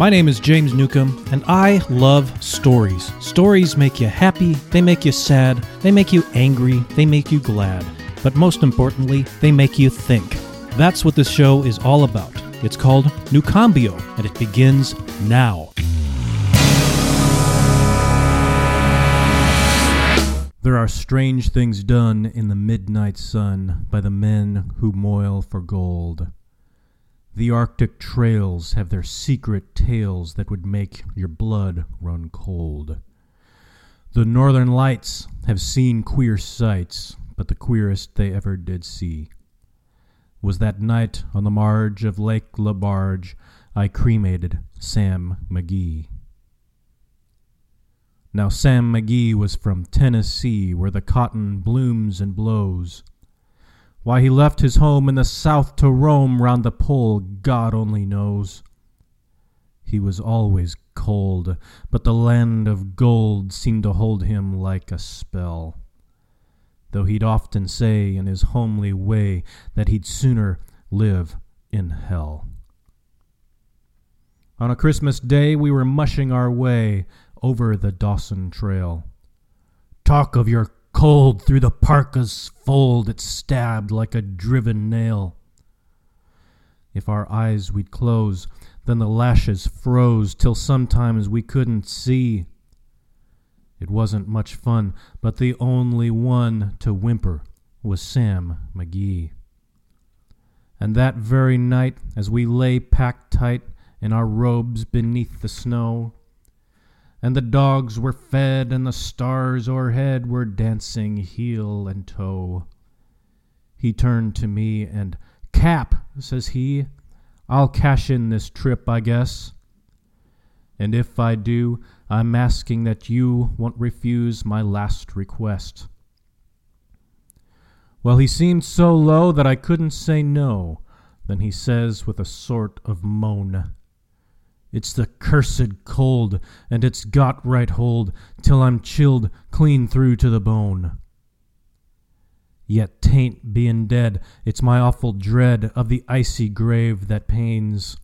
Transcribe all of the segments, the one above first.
My name is James Newcomb, and I love stories. Stories make you happy, they make you sad, they make you angry, they make you glad. But most importantly, they make you think. That's what this show is all about. It's called Nucambio, and it begins now. There are strange things done in the midnight sun by the men who moil for gold. The Arctic trails have their secret tales that would make your blood run cold. The Northern Lights have seen queer sights, but the queerest they ever did see was that night on the marge of Lake Lebarge I cremated Sam McGee. Now Sam McGee was from Tennessee, where the cotton blooms and blows. Why he left his home in the South to roam round the pole, God only knows. He was always cold, but the land of gold seemed to hold him like a spell. Though he'd often say in his homely way that he'd sooner live in hell. On a Christmas day, we were mushing our way over the Dawson Trail. Talk of your cold through the parka's fold, it stabbed like a driven nail. If our eyes we'd close, then the lashes froze till sometimes we couldn't see. It wasn't much fun, but the only one to whimper was Sam McGee. And that very night, as we lay packed tight in our robes beneath the snow, and the dogs were fed, and the stars o'erhead were dancing heel and toe. He turned to me and, Cap, says he, I'll cash in this trip, I guess. And if I do, I'm asking that you won't refuse my last request. Well, he seemed so low that I couldn't say no. Then he says with a sort of moan, it's the cursed cold, and it's got right hold, till I'm chilled clean through to the bone. Yet tain't bein' dead, it's my awful dread of the icy grave that pains.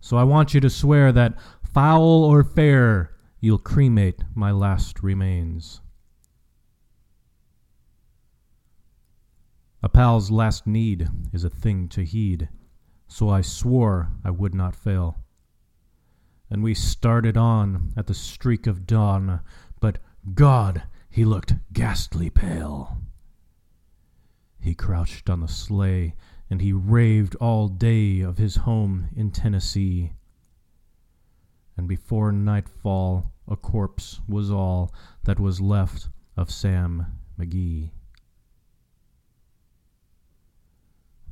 So I want you to swear that, foul or fair, you'll cremate my last remains. A pal's last need is a thing to heed, so I swore I would not fail and we started on at the streak of dawn, but God, he looked ghastly pale. He crouched on the sleigh, and he raved all day of his home in Tennessee. And before nightfall, a corpse was all that was left of Sam McGee.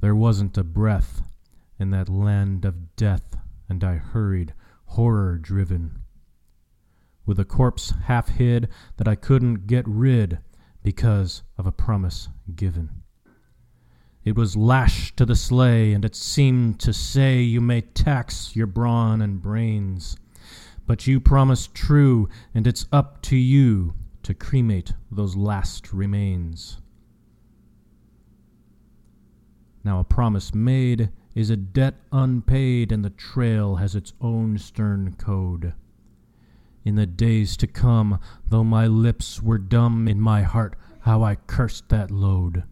There wasn't a breath in that land of death, and I hurried horror driven, with a corpse half hid that I couldn't get rid because of a promise given. It was lashed to the sleigh, and it seemed to say, You may tax your brawn and brains, but you promised true, and it's up to you to cremate those last remains. Now, a promise made is a debt unpaid, and the trail has its own stern code. In the days to come, though my lips were dumb, in my heart how I cursed that load.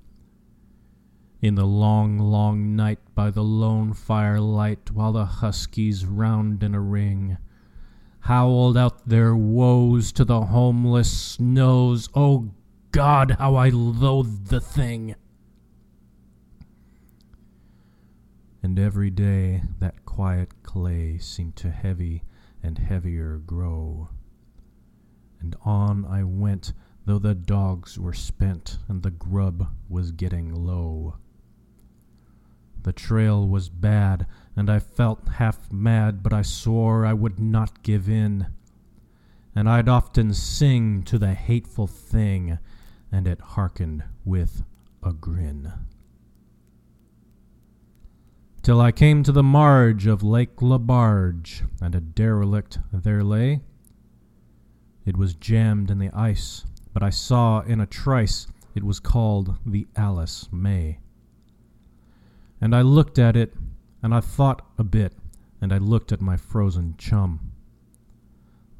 In the long, long night by the lone firelight, while the huskies round in a ring howled out their woes to the homeless snows, oh God, how I loathed the thing! And every day that quiet clay seemed to heavy and heavier grow. And on I went, though the dogs were spent and the grub was getting low. The trail was bad, and I felt half mad, but I swore I would not give in. And I'd often sing to the hateful thing, and it hearkened with a grin till I came to the marge of Lake Lebarge, and a derelict there lay. It was jammed in the ice, but I saw in a trice it was called the Alice May. And I looked at it, and I thought a bit, and I looked at my frozen chum.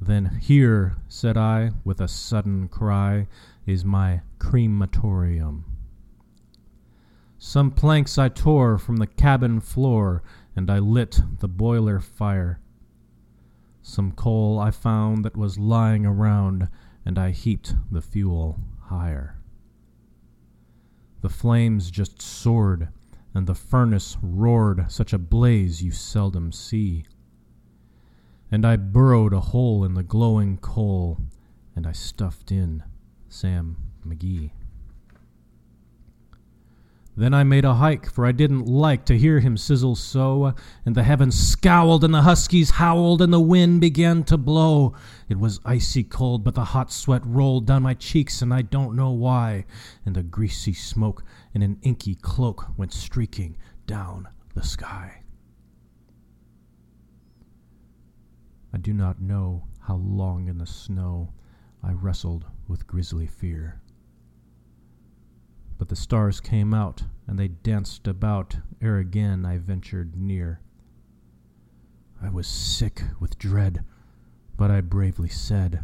Then here, said I, with a sudden cry, is my crematorium. Some planks I tore from the cabin floor, and I lit the boiler fire. Some coal I found that was lying around, and I heaped the fuel higher. The flames just soared, and the furnace roared such a blaze you seldom see. And I burrowed a hole in the glowing coal, and I stuffed in Sam McGee. Then I made a hike, for I didn't like to hear him sizzle so, and the heavens scowled, and the huskies howled, and the wind began to blow. It was icy cold, but the hot sweat rolled down my cheeks, and I don't know why, and the greasy smoke in an inky cloak went streaking down the sky. I do not know how long in the snow I wrestled with grisly fear. But the stars came out, and they danced about ere again I ventured near. I was sick with dread, but I bravely said,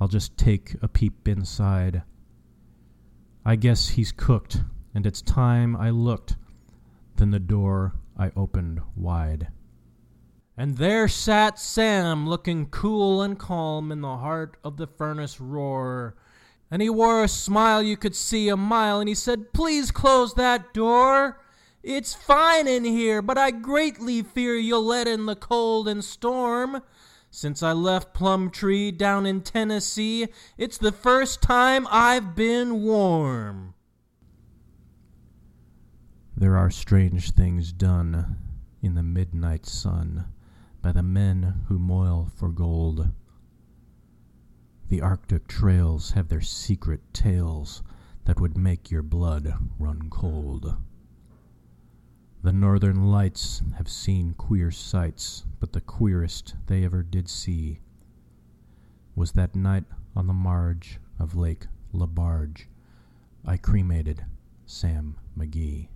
I'll just take a peep inside. I guess he's cooked, and it's time I looked. Then the door I opened wide. And there sat Sam, looking cool and calm in the heart of the furnace roar. And he wore a smile you could see a mile, and he said, Please close that door. It's fine in here, but I greatly fear you'll let in the cold and storm. Since I left Plumtree down in Tennessee, it's the first time I've been warm. There are strange things done in the midnight sun by the men who moil for gold. The Arctic trails have their secret tales that would make your blood run cold. The northern lights have seen queer sights, but the queerest they ever did see was that night on the marge of Lake Lebarge I cremated Sam McGee.